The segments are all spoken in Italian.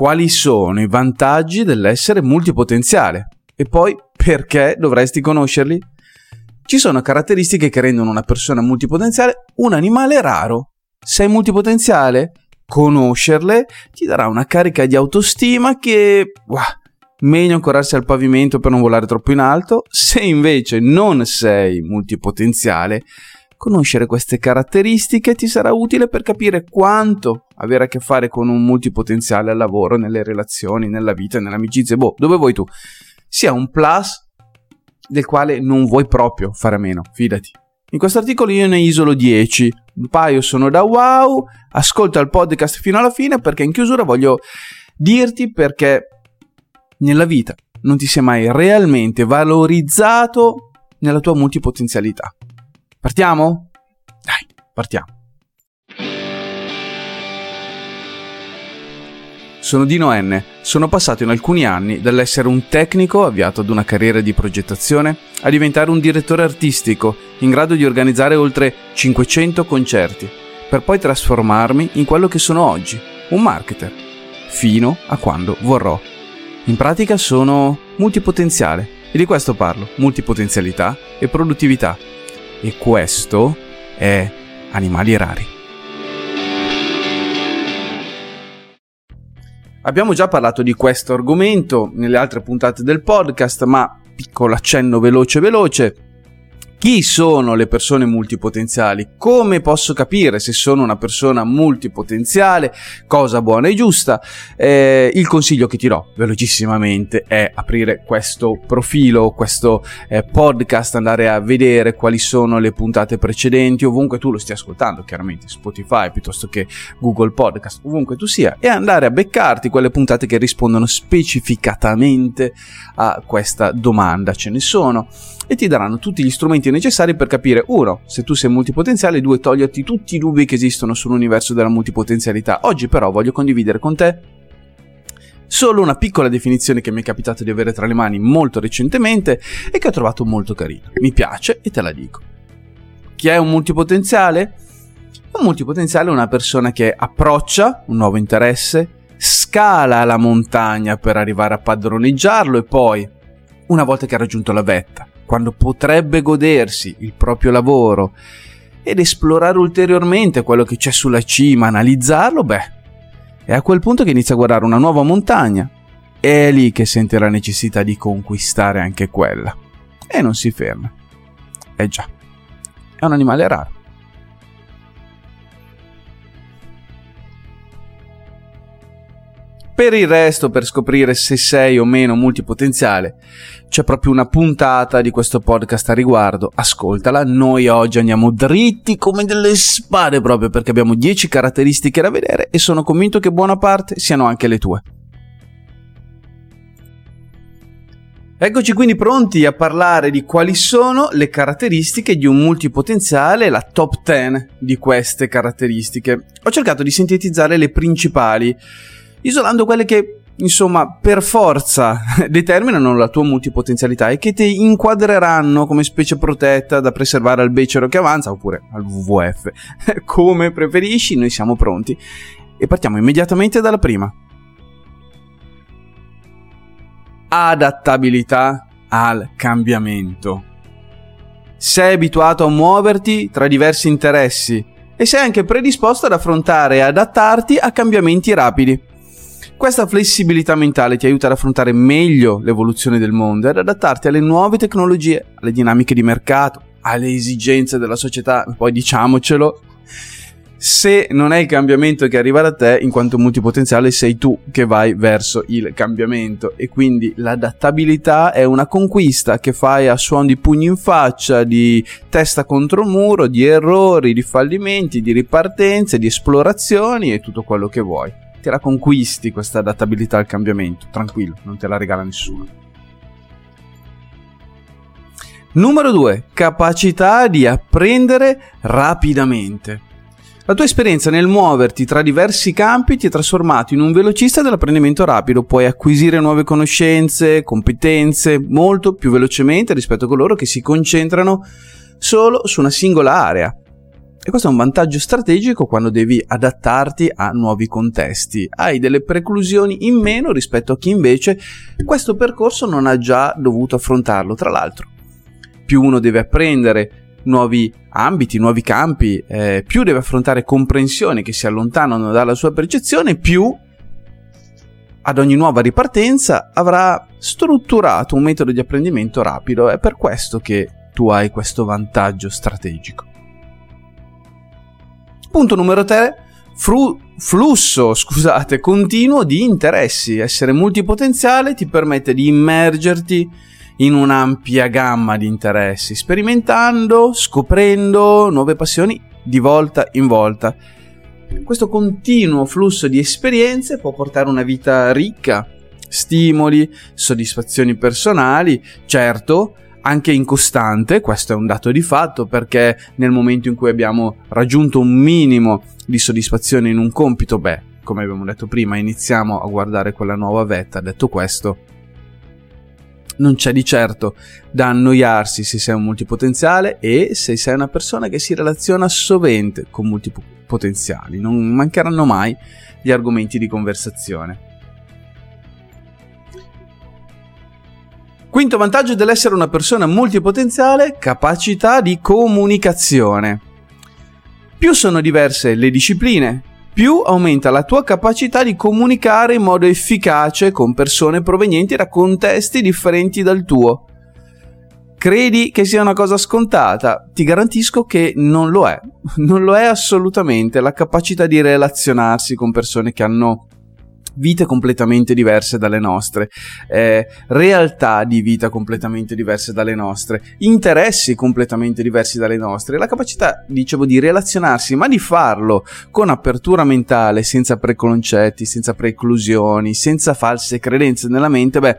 quali sono i vantaggi dell'essere multipotenziale e poi perché dovresti conoscerli. Ci sono caratteristiche che rendono una persona multipotenziale un animale raro. Sei multipotenziale? Conoscerle ti darà una carica di autostima che... Wow, meglio ancorarsi al pavimento per non volare troppo in alto. Se invece non sei multipotenziale, conoscere queste caratteristiche ti sarà utile per capire quanto avere a che fare con un multipotenziale al lavoro, nelle relazioni, nella vita, nell'amicizia, boh, dove vuoi tu, sia un plus del quale non vuoi proprio fare a meno, fidati. In questo articolo io ne isolo 10, un paio sono da wow, ascolta il podcast fino alla fine perché in chiusura voglio dirti perché nella vita non ti sei mai realmente valorizzato nella tua multipotenzialità. Partiamo? Dai, partiamo. Sono Dino N. Sono passato in alcuni anni dall'essere un tecnico avviato ad una carriera di progettazione a diventare un direttore artistico in grado di organizzare oltre 500 concerti, per poi trasformarmi in quello che sono oggi, un marketer, fino a quando vorrò. In pratica sono multipotenziale e di questo parlo, multipotenzialità e produttività. E questo è Animali Rari. Abbiamo già parlato di questo argomento nelle altre puntate del podcast, ma piccolo accenno veloce veloce. Chi sono le persone multipotenziali? Come posso capire se sono una persona multipotenziale? Cosa buona e giusta? Eh, il consiglio che ti do velocissimamente è aprire questo profilo, questo eh, podcast, andare a vedere quali sono le puntate precedenti, ovunque tu lo stia ascoltando, chiaramente Spotify piuttosto che Google Podcast, ovunque tu sia, e andare a beccarti quelle puntate che rispondono specificatamente a questa domanda. Ce ne sono e ti daranno tutti gli strumenti necessari per capire, uno, se tu sei multipotenziale, due, toglierti tutti i dubbi che esistono sull'universo della multipotenzialità. Oggi però voglio condividere con te solo una piccola definizione che mi è capitato di avere tra le mani molto recentemente e che ho trovato molto carina. Mi piace e te la dico. Chi è un multipotenziale? Un multipotenziale è una persona che approccia un nuovo interesse, scala la montagna per arrivare a padroneggiarlo e poi, una volta che ha raggiunto la vetta, quando potrebbe godersi il proprio lavoro ed esplorare ulteriormente quello che c'è sulla cima, analizzarlo, beh, è a quel punto che inizia a guardare una nuova montagna. È lì che sente la necessità di conquistare anche quella. E non si ferma. Eh già, è un animale raro. Per il resto, per scoprire se sei o meno multipotenziale, c'è proprio una puntata di questo podcast a riguardo. Ascoltala, noi oggi andiamo dritti come delle spade proprio perché abbiamo 10 caratteristiche da vedere e sono convinto che buona parte siano anche le tue. Eccoci quindi pronti a parlare di quali sono le caratteristiche di un multipotenziale, la top 10 di queste caratteristiche. Ho cercato di sintetizzare le principali isolando quelle che insomma, per forza determinano la tua multipotenzialità e che ti inquadreranno come specie protetta da preservare al becero che avanza oppure al WWF. come preferisci, noi siamo pronti. E partiamo immediatamente dalla prima. Adattabilità al cambiamento. Sei abituato a muoverti tra diversi interessi e sei anche predisposto ad affrontare e adattarti a cambiamenti rapidi. Questa flessibilità mentale ti aiuta ad affrontare meglio l'evoluzione del mondo e ad adattarti alle nuove tecnologie, alle dinamiche di mercato, alle esigenze della società. Poi diciamocelo, se non è il cambiamento che arriva da te, in quanto multipotenziale, sei tu che vai verso il cambiamento. E quindi l'adattabilità è una conquista che fai a suon di pugni in faccia, di testa contro muro, di errori, di fallimenti, di ripartenze, di esplorazioni e tutto quello che vuoi te la conquisti questa adattabilità al cambiamento, tranquillo, non te la regala nessuno. Numero 2. Capacità di apprendere rapidamente. La tua esperienza nel muoverti tra diversi campi ti ha trasformato in un velocista dell'apprendimento rapido, puoi acquisire nuove conoscenze, competenze molto più velocemente rispetto a coloro che si concentrano solo su una singola area. E questo è un vantaggio strategico quando devi adattarti a nuovi contesti. Hai delle preclusioni in meno rispetto a chi invece questo percorso non ha già dovuto affrontarlo. Tra l'altro, più uno deve apprendere nuovi ambiti, nuovi campi, eh, più deve affrontare comprensioni che si allontanano dalla sua percezione, più ad ogni nuova ripartenza avrà strutturato un metodo di apprendimento rapido. È per questo che tu hai questo vantaggio strategico. Punto numero 3. Fru- flusso, scusate, continuo di interessi. Essere multipotenziale ti permette di immergerti in un'ampia gamma di interessi, sperimentando, scoprendo nuove passioni di volta in volta. Questo continuo flusso di esperienze può portare una vita ricca, stimoli, soddisfazioni personali, certo, anche incostante, questo è un dato di fatto perché nel momento in cui abbiamo raggiunto un minimo di soddisfazione in un compito, beh, come abbiamo detto prima, iniziamo a guardare quella nuova vetta. Detto questo, non c'è di certo da annoiarsi se sei un multipotenziale e se sei una persona che si relaziona sovente con multipotenziali. Non mancheranno mai gli argomenti di conversazione. Quinto vantaggio dell'essere una persona multipotenziale, capacità di comunicazione. Più sono diverse le discipline, più aumenta la tua capacità di comunicare in modo efficace con persone provenienti da contesti differenti dal tuo. Credi che sia una cosa scontata? Ti garantisco che non lo è. Non lo è assolutamente. La capacità di relazionarsi con persone che hanno vite completamente diverse dalle nostre, eh, realtà di vita completamente diverse dalle nostre, interessi completamente diversi dalle nostre, la capacità, dicevo, di relazionarsi, ma di farlo con apertura mentale, senza preconcetti, senza preclusioni, senza false credenze nella mente, beh,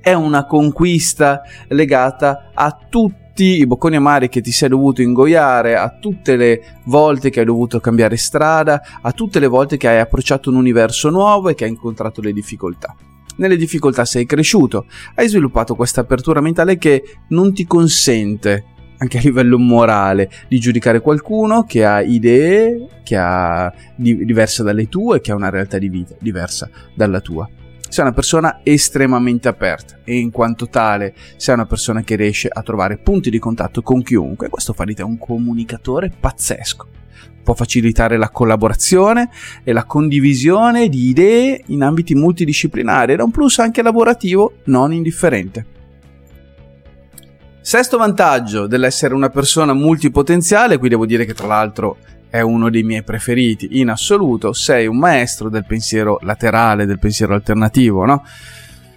è una conquista legata a tutti tutti i bocconi amari che ti sei dovuto ingoiare, a tutte le volte che hai dovuto cambiare strada, a tutte le volte che hai approcciato un universo nuovo e che hai incontrato le difficoltà. Nelle difficoltà sei cresciuto, hai sviluppato questa apertura mentale che non ti consente anche a livello morale, di giudicare qualcuno che ha idee che ha di, diverse dalle tue, che ha una realtà di vita diversa dalla tua sei una persona estremamente aperta e in quanto tale sei una persona che riesce a trovare punti di contatto con chiunque. Questo fa di te un comunicatore pazzesco. Può facilitare la collaborazione e la condivisione di idee in ambiti multidisciplinari ed è un plus anche lavorativo non indifferente. Sesto vantaggio dell'essere una persona multipotenziale, qui devo dire che tra l'altro è uno dei miei preferiti in assoluto, sei un maestro del pensiero laterale, del pensiero alternativo, no?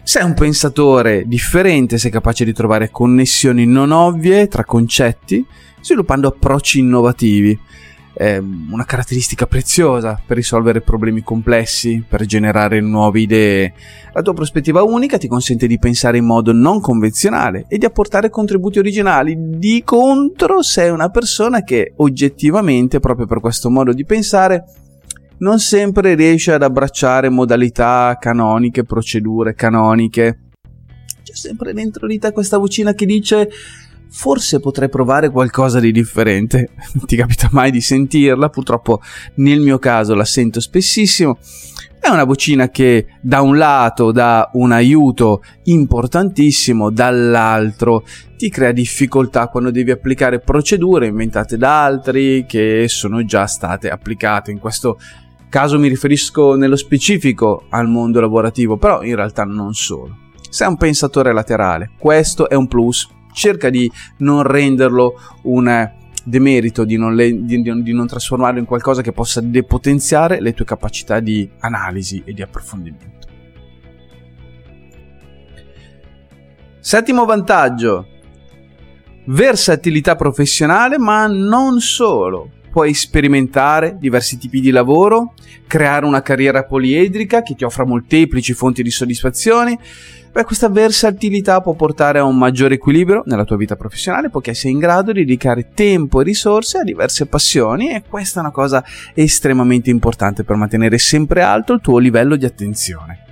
Sei un pensatore differente, sei capace di trovare connessioni non ovvie tra concetti, sviluppando approcci innovativi è una caratteristica preziosa per risolvere problemi complessi, per generare nuove idee. La tua prospettiva unica ti consente di pensare in modo non convenzionale e di apportare contributi originali. Di contro, sei una persona che oggettivamente, proprio per questo modo di pensare, non sempre riesce ad abbracciare modalità canoniche, procedure canoniche. C'è sempre dentro di te questa vocina che dice forse potrei provare qualcosa di differente. Non ti capita mai di sentirla, purtroppo nel mio caso la sento spessissimo. È una vocina che da un lato dà un aiuto importantissimo, dall'altro ti crea difficoltà quando devi applicare procedure inventate da altri che sono già state applicate. In questo caso mi riferisco nello specifico al mondo lavorativo, però in realtà non solo. Sei un pensatore laterale, questo è un plus cerca di non renderlo un demerito, di non, le, di, di non trasformarlo in qualcosa che possa depotenziare le tue capacità di analisi e di approfondimento. Settimo vantaggio, versatilità professionale, ma non solo. Puoi sperimentare diversi tipi di lavoro, creare una carriera poliedrica che ti offra molteplici fonti di soddisfazione, Beh, questa versatilità può portare a un maggiore equilibrio nella tua vita professionale poiché sei in grado di dedicare tempo e risorse a diverse passioni e questa è una cosa estremamente importante per mantenere sempre alto il tuo livello di attenzione.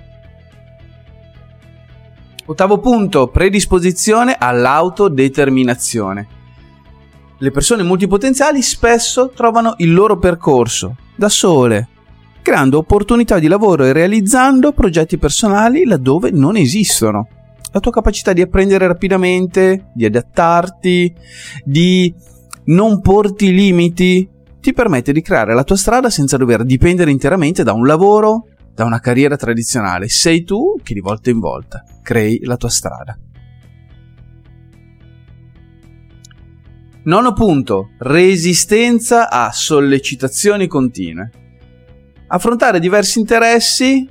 Ottavo punto, predisposizione all'autodeterminazione. Le persone multipotenziali spesso trovano il loro percorso da sole, creando opportunità di lavoro e realizzando progetti personali laddove non esistono. La tua capacità di apprendere rapidamente, di adattarti, di non porti limiti, ti permette di creare la tua strada senza dover dipendere interamente da un lavoro, da una carriera tradizionale. Sei tu che di volta in volta crei la tua strada. Nono punto, resistenza a sollecitazioni continue. Affrontare diversi interessi,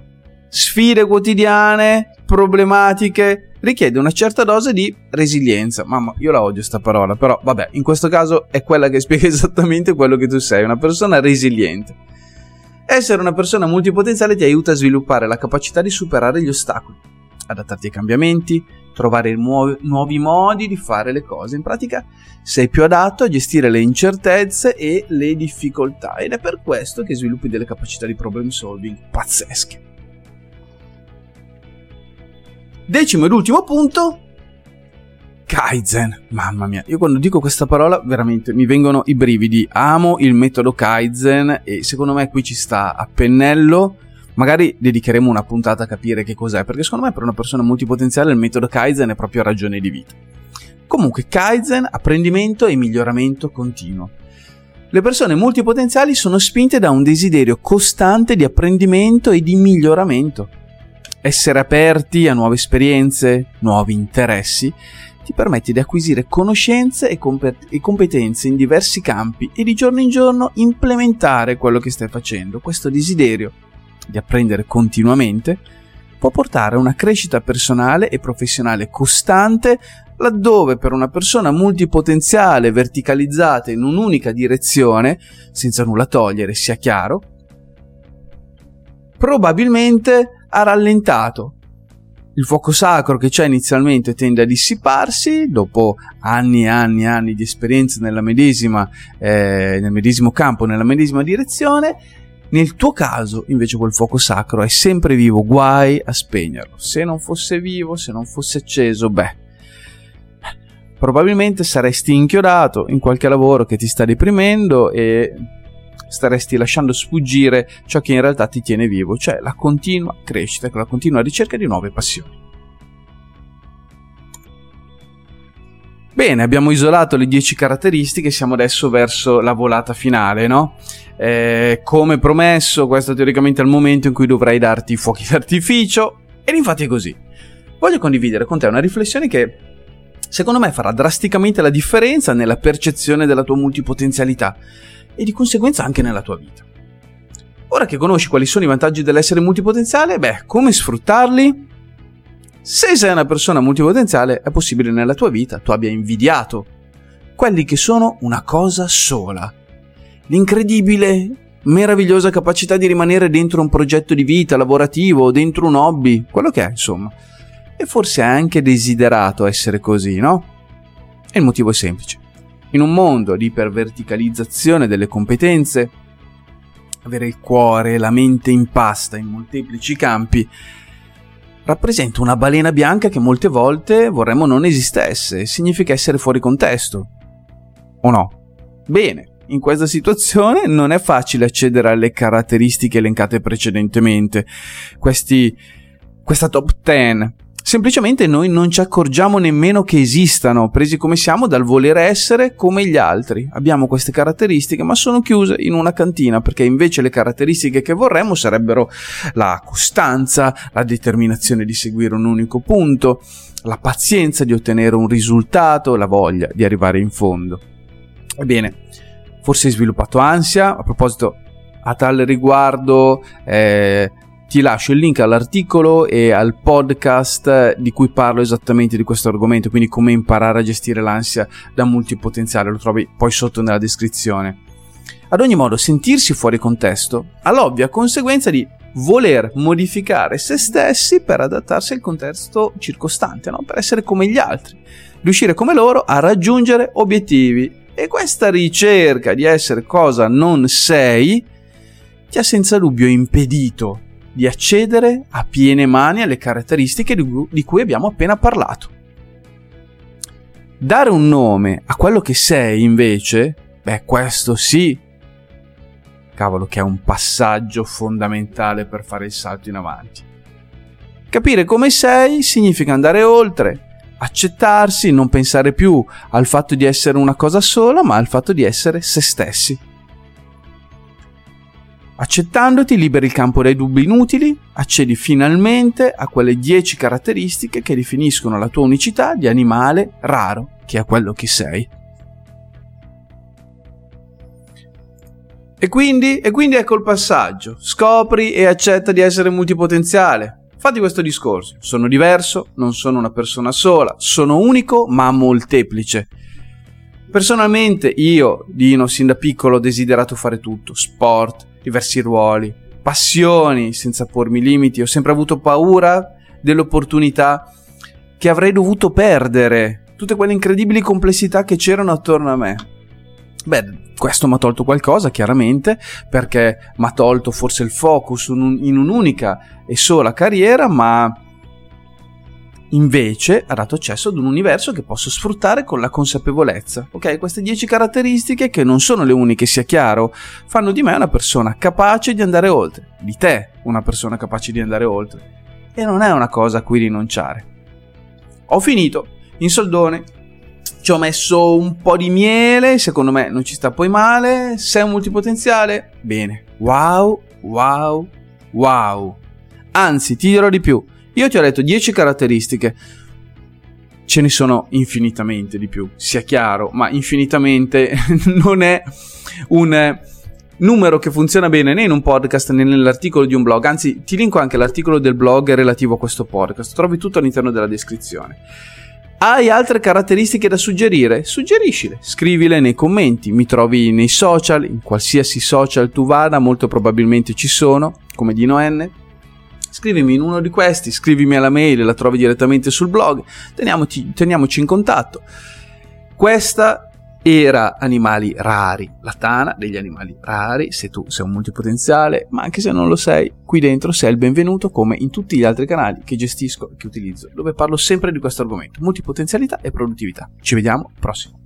sfide quotidiane, problematiche, richiede una certa dose di resilienza. Mamma, io la odio sta parola, però vabbè, in questo caso è quella che spiega esattamente quello che tu sei, una persona resiliente. Essere una persona multipotenziale ti aiuta a sviluppare la capacità di superare gli ostacoli, adattarti ai cambiamenti, trovare nuovi, nuovi modi di fare le cose. In pratica sei più adatto a gestire le incertezze e le difficoltà ed è per questo che sviluppi delle capacità di problem solving pazzesche. Decimo ed ultimo punto, Kaizen. Mamma mia, io quando dico questa parola veramente mi vengono i brividi. Amo il metodo Kaizen e secondo me qui ci sta a pennello Magari dedicheremo una puntata a capire che cos'è, perché secondo me per una persona multipotenziale il metodo Kaizen è proprio ragione di vita. Comunque Kaizen, apprendimento e miglioramento continuo. Le persone multipotenziali sono spinte da un desiderio costante di apprendimento e di miglioramento. Essere aperti a nuove esperienze, nuovi interessi, ti permette di acquisire conoscenze e, comp- e, competenze in diversi campi e di giorno in giorno implementare quello che stai facendo. Questo desiderio di apprendere continuamente, può portare a una crescita personale e professionale costante, laddove per una persona multipotenziale verticalizzata in un'unica direzione, senza nulla togliere, sia chiaro, probabilmente ha rallentato. Il fuoco sacro che c'è inizialmente tende a dissiparsi dopo anni e anni e anni di esperienza nella medesima, eh, nel medesimo campo, nella medesima direzione nel tuo caso, invece, quel fuoco sacro è sempre vivo, guai a spegnerlo. Se non fosse vivo, se non fosse acceso, beh, probabilmente saresti inchiodato in qualche lavoro che ti sta deprimendo e staresti lasciando sfuggire ciò che in realtà ti tiene vivo, cioè la continua crescita, la continua ricerca di nuove passioni. Bene, abbiamo isolato le 10 caratteristiche, siamo adesso verso la volata finale, no? Eh, come promesso, questo teoricamente è il momento in cui dovrai darti i fuochi d'artificio, ed infatti è così. Voglio condividere con te una riflessione che secondo me farà drasticamente la differenza nella percezione della tua multipotenzialità e di conseguenza anche nella tua vita. Ora che conosci quali sono i vantaggi dell'essere multipotenziale, beh, come sfruttarli? Se sei una persona multipotenziale, è possibile nella tua vita tu abbia invidiato quelli che sono una cosa sola, l'incredibile, meravigliosa capacità di rimanere dentro un progetto di vita lavorativo, dentro un hobby, quello che è, insomma. E forse hai anche desiderato essere così, no? E il motivo è semplice. In un mondo di iperverticalizzazione delle competenze, avere il cuore e la mente in pasta in molteplici campi rappresenta una balena bianca che molte volte vorremmo non esistesse, significa essere fuori contesto. O no? Bene, in questa situazione non è facile accedere alle caratteristiche elencate precedentemente. Questi, questa top 10 Semplicemente noi non ci accorgiamo nemmeno che esistano, presi come siamo dal voler essere come gli altri. Abbiamo queste caratteristiche, ma sono chiuse in una cantina, perché invece le caratteristiche che vorremmo sarebbero la costanza, la determinazione di seguire un unico punto, la pazienza di ottenere un risultato, la voglia di arrivare in fondo. Ebbene, forse hai sviluppato ansia, a proposito, a tale riguardo, eh, ti lascio il link all'articolo e al podcast di cui parlo esattamente di questo argomento, quindi come imparare a gestire l'ansia da multipotenziale, lo trovi poi sotto nella descrizione. Ad ogni modo, sentirsi fuori contesto ha l'ovvia conseguenza di voler modificare se stessi per adattarsi al contesto circostante, no? per essere come gli altri, riuscire come loro a raggiungere obiettivi. E questa ricerca di essere cosa non sei ti ha senza dubbio impedito di accedere a piene mani alle caratteristiche di cui abbiamo appena parlato. Dare un nome a quello che sei, invece, beh, questo sì, cavolo, che è un passaggio fondamentale per fare il salto in avanti. Capire come sei significa andare oltre, accettarsi, non pensare più al fatto di essere una cosa sola, ma al fatto di essere se stessi. Accettandoti liberi il campo dai dubbi inutili, accedi finalmente a quelle 10 caratteristiche che definiscono la tua unicità di animale raro, che è quello che sei. E quindi, e quindi ecco il passaggio. Scopri e accetta di essere multipotenziale. Fatti questo discorso. Sono diverso, non sono una persona sola, sono unico ma molteplice. Personalmente io, Dino, sin da piccolo ho desiderato fare tutto. Sport, diversi ruoli, passioni senza pormi limiti. Ho sempre avuto paura dell'opportunità che avrei dovuto perdere. Tutte quelle incredibili complessità che c'erano attorno a me. Beh, questo mi ha tolto qualcosa, chiaramente, perché mi ha tolto forse il focus in un'unica e sola carriera, ma invece ha dato accesso ad un universo che posso sfruttare con la consapevolezza. Ok, queste 10 caratteristiche, che non sono le uniche, sia chiaro, fanno di me una persona capace di andare oltre, di te una persona capace di andare oltre. E non è una cosa a cui rinunciare. Ho finito, in soldone, ci ho messo un po' di miele, secondo me non ci sta poi male. Sei un multipotenziale? Bene. Wow, wow, wow. Anzi, ti dirò di più. Io ti ho detto 10 caratteristiche. Ce ne sono infinitamente di più, sia chiaro, ma infinitamente non è un numero che funziona bene né in un podcast né nell'articolo di un blog, anzi ti linko anche l'articolo del blog relativo a questo podcast, trovi tutto all'interno della descrizione. Hai altre caratteristiche da suggerire? Suggeriscile, scrivile nei commenti, mi trovi nei social, in qualsiasi social tu vada, molto probabilmente ci sono, come Dino N. Scrivimi in uno di questi, scrivimi alla mail, la trovi direttamente sul blog, teniamoci, teniamoci in contatto. Questa era animali rari, la tana degli animali rari, se tu sei un multipotenziale, ma anche se non lo sei, qui dentro sei il benvenuto come in tutti gli altri canali che gestisco e che utilizzo, dove parlo sempre di questo argomento, multipotenzialità e produttività. Ci vediamo prossimo.